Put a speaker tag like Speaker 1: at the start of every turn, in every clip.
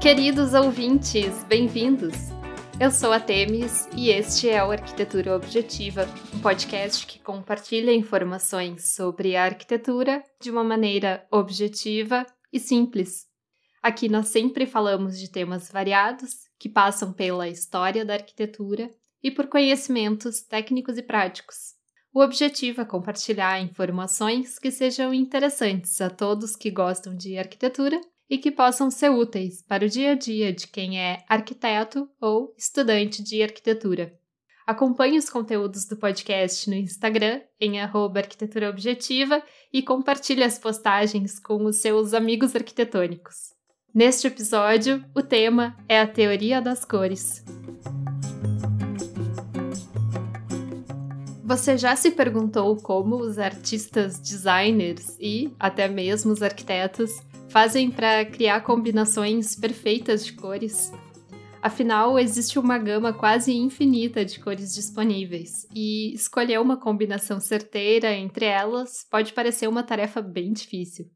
Speaker 1: Queridos ouvintes, bem-vindos! Eu sou a Temis e este é o Arquitetura Objetiva, um podcast que compartilha informações sobre a arquitetura de uma maneira objetiva e simples. Aqui nós sempre falamos de temas variados que passam pela história da arquitetura e por conhecimentos técnicos e práticos. O objetivo é compartilhar informações que sejam interessantes a todos que gostam de arquitetura e que possam ser úteis para o dia a dia de quem é arquiteto ou estudante de arquitetura. Acompanhe os conteúdos do podcast no Instagram, em arquitetura objetiva, e compartilhe as postagens com os seus amigos arquitetônicos. Neste episódio, o tema é a teoria das cores. Você já se perguntou como os artistas, designers e até mesmo os arquitetos fazem para criar combinações perfeitas de cores. Afinal, existe uma gama quase infinita de cores disponíveis, e escolher uma combinação certeira entre elas pode parecer uma tarefa bem difícil.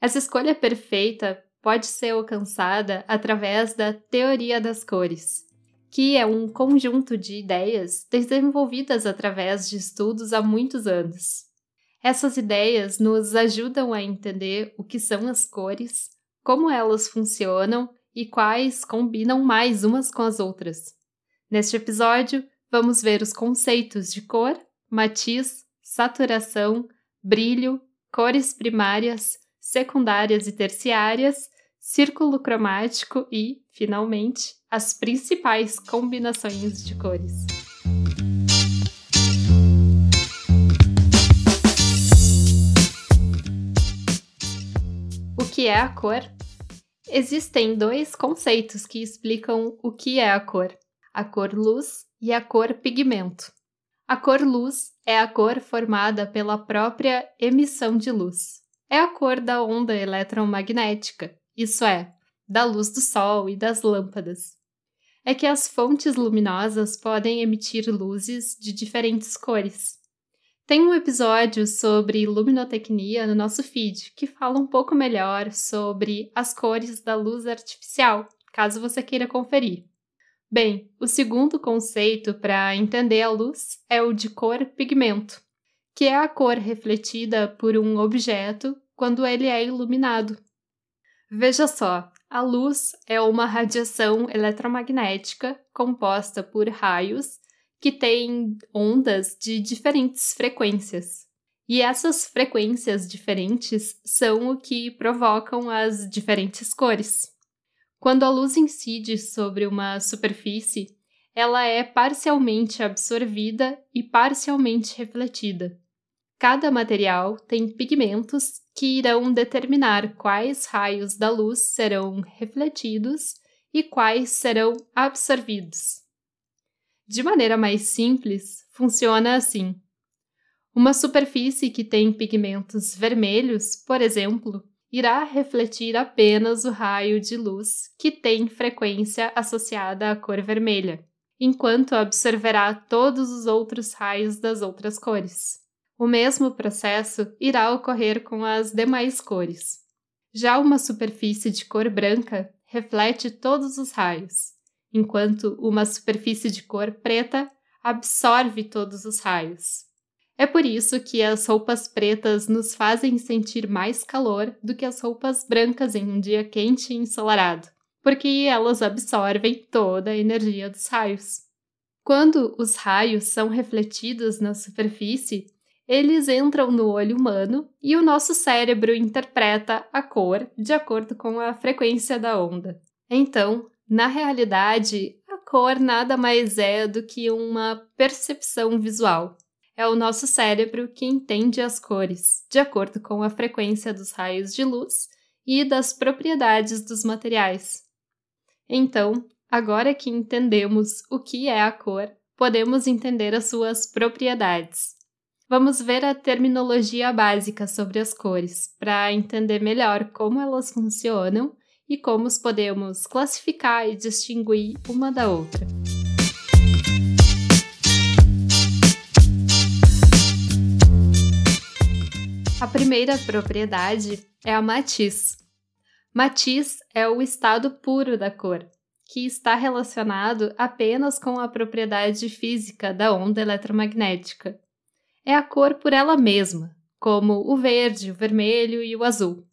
Speaker 1: Essa escolha perfeita pode ser alcançada através da teoria das cores, que é um conjunto de ideias desenvolvidas através de estudos há muitos anos. Essas ideias nos ajudam a entender o que são as cores, como elas funcionam e quais combinam mais umas com as outras. Neste episódio, vamos ver os conceitos de cor, matiz, saturação, brilho, cores primárias, secundárias e terciárias, círculo cromático e, finalmente, as principais combinações de cores. Que é a cor? Existem dois conceitos que explicam o que é a cor: a cor luz e a cor pigmento. A cor luz é a cor formada pela própria emissão de luz. É a cor da onda eletromagnética, isso é, da luz do sol e das lâmpadas. É que as fontes luminosas podem emitir luzes de diferentes cores. Tem um episódio sobre luminotecnia no nosso feed que fala um pouco melhor sobre as cores da luz artificial, caso você queira conferir. Bem, o segundo conceito para entender a luz é o de cor pigmento, que é a cor refletida por um objeto quando ele é iluminado. Veja só, a luz é uma radiação eletromagnética composta por raios que tem ondas de diferentes frequências. E essas frequências diferentes são o que provocam as diferentes cores. Quando a luz incide sobre uma superfície, ela é parcialmente absorvida e parcialmente refletida. Cada material tem pigmentos que irão determinar quais raios da luz serão refletidos e quais serão absorvidos. De maneira mais simples, funciona assim. Uma superfície que tem pigmentos vermelhos, por exemplo, irá refletir apenas o raio de luz que tem frequência associada à cor vermelha, enquanto absorverá todos os outros raios das outras cores. O mesmo processo irá ocorrer com as demais cores. Já uma superfície de cor branca reflete todos os raios, enquanto uma superfície de cor preta absorve todos os raios. É por isso que as roupas pretas nos fazem sentir mais calor do que as roupas brancas em um dia quente e ensolarado, porque elas absorvem toda a energia dos raios. Quando os raios são refletidos na superfície, eles entram no olho humano e o nosso cérebro interpreta a cor de acordo com a frequência da onda. Então, na realidade, a cor nada mais é do que uma percepção visual. É o nosso cérebro que entende as cores, de acordo com a frequência dos raios de luz e das propriedades dos materiais. Então, agora que entendemos o que é a cor, podemos entender as suas propriedades. vamos ver a terminologia básica sobre as cores, para entender melhor como elas funcionam e como os podemos classificar e distinguir uma da outra. A primeira propriedade é a matiz. Matiz é o estado puro da cor, que está relacionado apenas com a propriedade física da onda eletromagnética. É a cor por ela mesma, como o verde, o vermelho e o azul.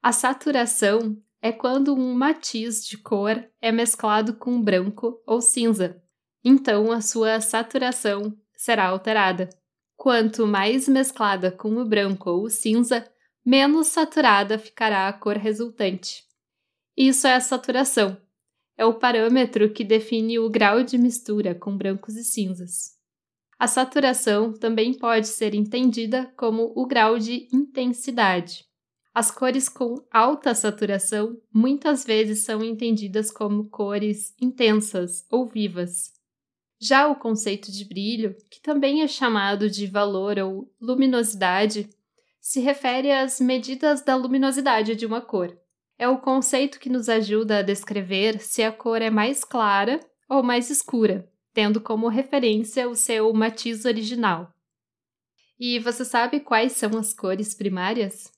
Speaker 1: A saturação é quando um matiz de cor é mesclado com branco ou cinza. Então a sua saturação será alterada. Quanto mais mesclada com o branco ou o cinza, menos saturada ficará a cor resultante. Isso é a saturação. É o parâmetro que define o grau de mistura com brancos e cinzas. A saturação também pode ser entendida como o grau de intensidade. As cores com alta saturação muitas vezes são entendidas como cores intensas ou vivas. Já o conceito de brilho, que também é chamado de valor ou luminosidade, se refere às medidas da luminosidade de uma cor. É o conceito que nos ajuda a descrever se a cor é mais clara ou mais escura, tendo como referência o seu matiz original. E você sabe quais são as cores primárias?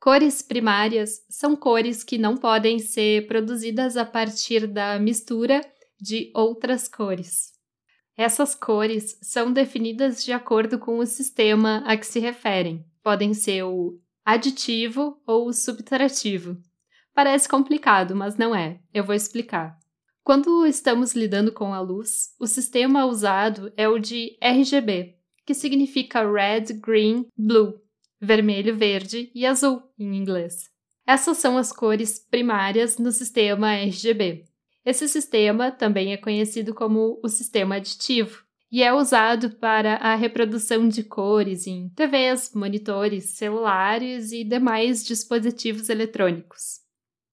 Speaker 1: Cores primárias são cores que não podem ser produzidas a partir da mistura de outras cores. Essas cores são definidas de acordo com o sistema a que se referem. Podem ser o aditivo ou o subtrativo. Parece complicado, mas não é. Eu vou explicar. Quando estamos lidando com a luz, o sistema usado é o de RGB, que significa Red, Green, Blue vermelho, verde e azul em inglês. Essas são as cores primárias no sistema RGB. Esse sistema também é conhecido como o sistema aditivo e é usado para a reprodução de cores em TVs, monitores, celulares e demais dispositivos eletrônicos.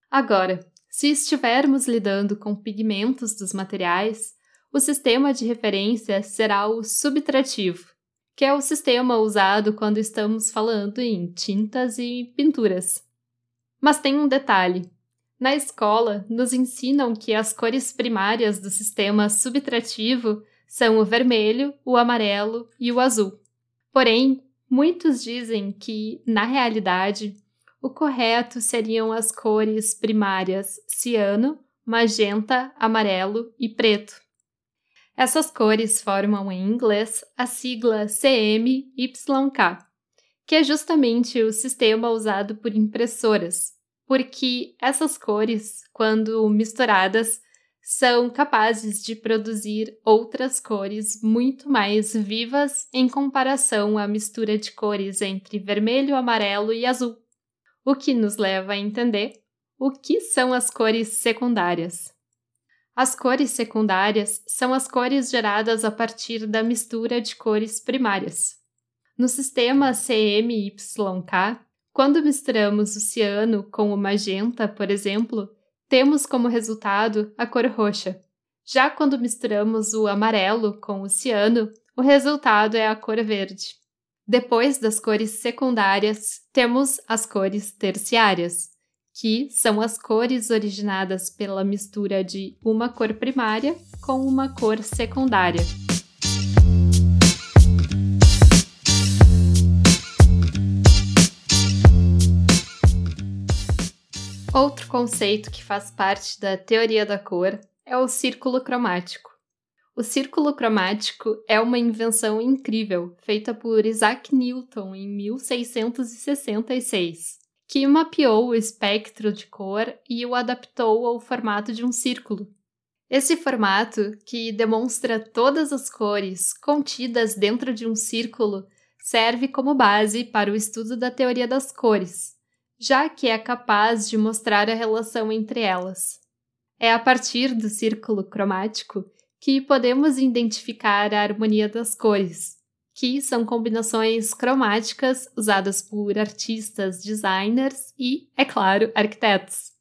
Speaker 1: Agora, se estivermos lidando com pigmentos dos materiais, o sistema de referência será o subtrativo, que é o sistema usado quando estamos falando em tintas e pinturas. Mas tem um detalhe: na escola, nos ensinam que as cores primárias do sistema subtrativo são o vermelho, o amarelo e o azul. Porém, muitos dizem que, na realidade, o correto seriam as cores primárias ciano, magenta, amarelo e preto. Essas cores formam em inglês a sigla CMYK, que é justamente o sistema usado por impressoras, porque essas cores, quando misturadas, são capazes de produzir outras cores muito mais vivas em comparação à mistura de cores entre vermelho, amarelo e azul, o que nos leva a entender o que são as cores secundárias. As cores secundárias são as cores geradas a partir da mistura de cores primárias. No sistema CMYK, quando misturamos o ciano com o magenta, por exemplo, temos como resultado a cor roxa. Já quando misturamos o amarelo com o ciano, o resultado é a cor verde. Depois das cores secundárias, temos as cores terciárias, que são as cores originadas pela mistura de uma cor primária com uma cor secundária. Outro conceito que faz parte da teoria da cor é o círculo cromático. O círculo cromático é uma invenção incrível feita por Isaac Newton em 1666 que mapeou o espectro de cor e o adaptou ao formato de um círculo. Esse formato, que demonstra todas as cores contidas dentro de um círculo, serve como base para o estudo da teoria das cores, já que é capaz de mostrar a relação entre elas. É a partir do círculo cromático que podemos identificar a harmonia das cores, que são combinações cromáticas usadas por artistas, designers e, é claro, arquitetos.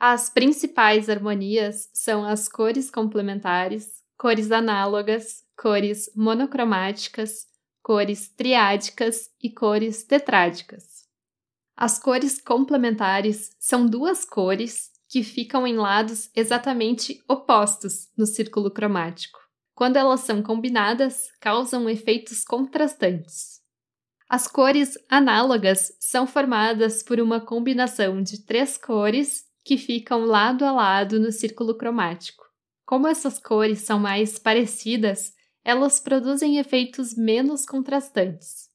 Speaker 1: As principais harmonias são as cores complementares, cores análogas, cores monocromáticas, cores triádicas e cores tetrádicas. As cores complementares são duas cores que ficam em lados exatamente opostos no círculo cromático. Quando elas são combinadas, causam efeitos contrastantes. As cores análogas são formadas por uma combinação de três cores que ficam lado a lado no círculo cromático. Como essas cores são mais parecidas, elas produzem efeitos menos contrastantes.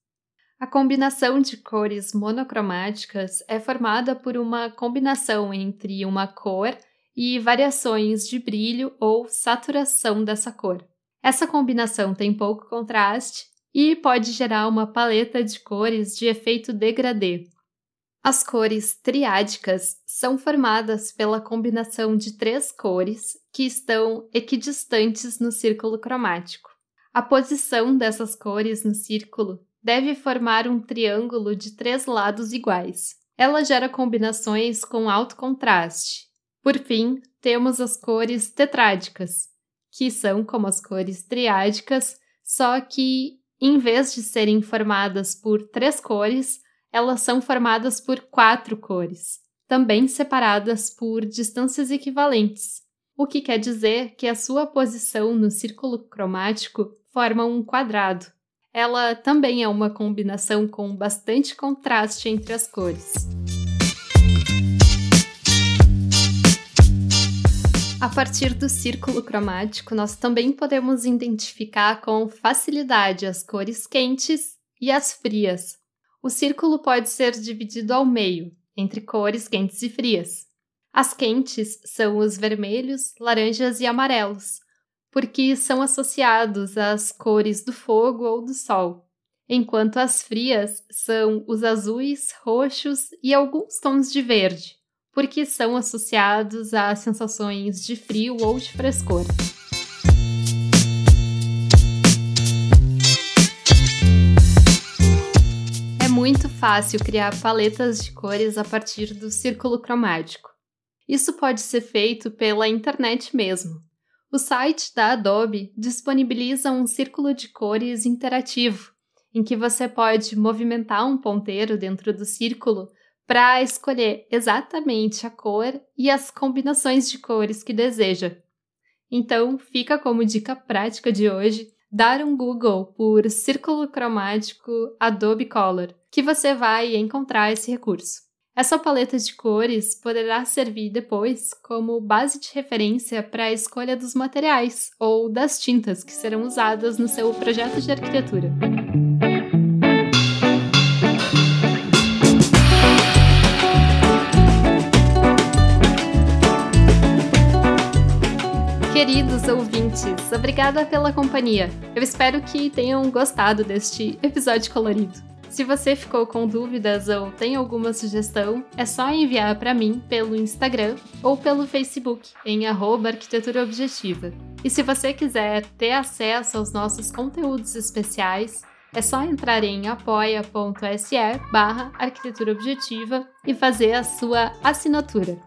Speaker 1: A combinação de cores monocromáticas é formada por uma combinação entre uma cor e variações de brilho ou saturação dessa cor. Essa combinação tem pouco contraste e pode gerar uma paleta de cores de efeito degradê. As cores triádicas são formadas pela combinação de três cores que estão equidistantes no círculo cromático. A posição dessas cores no círculo deve formar um triângulo de três lados iguais. Ela gera combinações com alto contraste. Por fim, temos as cores tetrádicas, que são como as cores triádicas, só que em vez de serem formadas por três cores, elas são formadas por quatro cores, também separadas por distâncias equivalentes, o que quer dizer que a sua posição no círculo cromático forma um quadrado. Ela também é uma combinação com bastante contraste entre as cores. A partir do círculo cromático, nós também podemos identificar com facilidade as cores quentes e as frias. O círculo pode ser dividido ao meio, entre cores quentes e frias. As quentes são os vermelhos, laranjas e amarelos, porque são associados às cores do fogo ou do sol, enquanto as frias são os azuis, roxos e alguns tons de verde, porque são associados a sensações de frio ou de frescor. É muito fácil criar paletas de cores a partir do círculo cromático. Isso pode ser feito pela internet mesmo. O site da Adobe disponibiliza um círculo de cores interativo, em que você pode movimentar um ponteiro dentro do círculo para escolher exatamente a cor e as combinações de cores que deseja. Então, fica como dica prática de hoje dar um Google por círculo cromático Adobe Color, que você vai encontrar esse recurso. Essa paleta de cores poderá servir depois como base de referência para a escolha dos materiais ou das tintas que serão usadas no seu projeto de arquitetura. Queridos ouvintes, obrigada pela companhia. Eu espero que tenham gostado deste episódio colorido. Se você ficou com dúvidas ou tem alguma sugestão, é só enviar para mim pelo Instagram ou pelo Facebook em arquitetura objetiva. E se você quiser ter acesso aos nossos conteúdos especiais, é só entrar em apoia.se barra arquitetura objetiva e fazer a sua assinatura.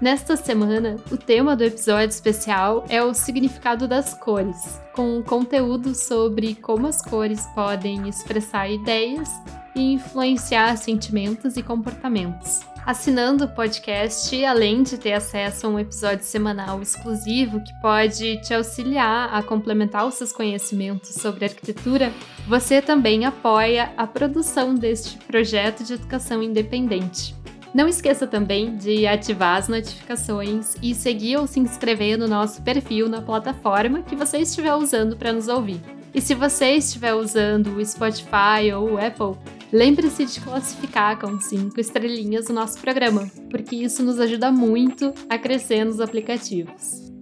Speaker 1: Nesta semana, o tema do episódio especial é o significado das cores, com conteúdo sobre como as cores podem expressar ideias e influenciar sentimentos e comportamentos. Assinando o podcast, além de ter acesso a um episódio semanal exclusivo que pode te auxiliar a complementar os seus conhecimentos sobre arquitetura, você também apoia a produção deste projeto de educação independente. Não esqueça também de ativar as notificações e seguir ou se inscrever no nosso perfil na plataforma que você estiver usando para nos ouvir. E se você estiver usando o Spotify ou o Apple, lembre-se de classificar com 5 estrelinhas o nosso programa, porque isso nos ajuda muito a crescer nos aplicativos.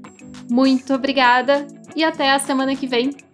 Speaker 1: Muito obrigada e até a semana que vem!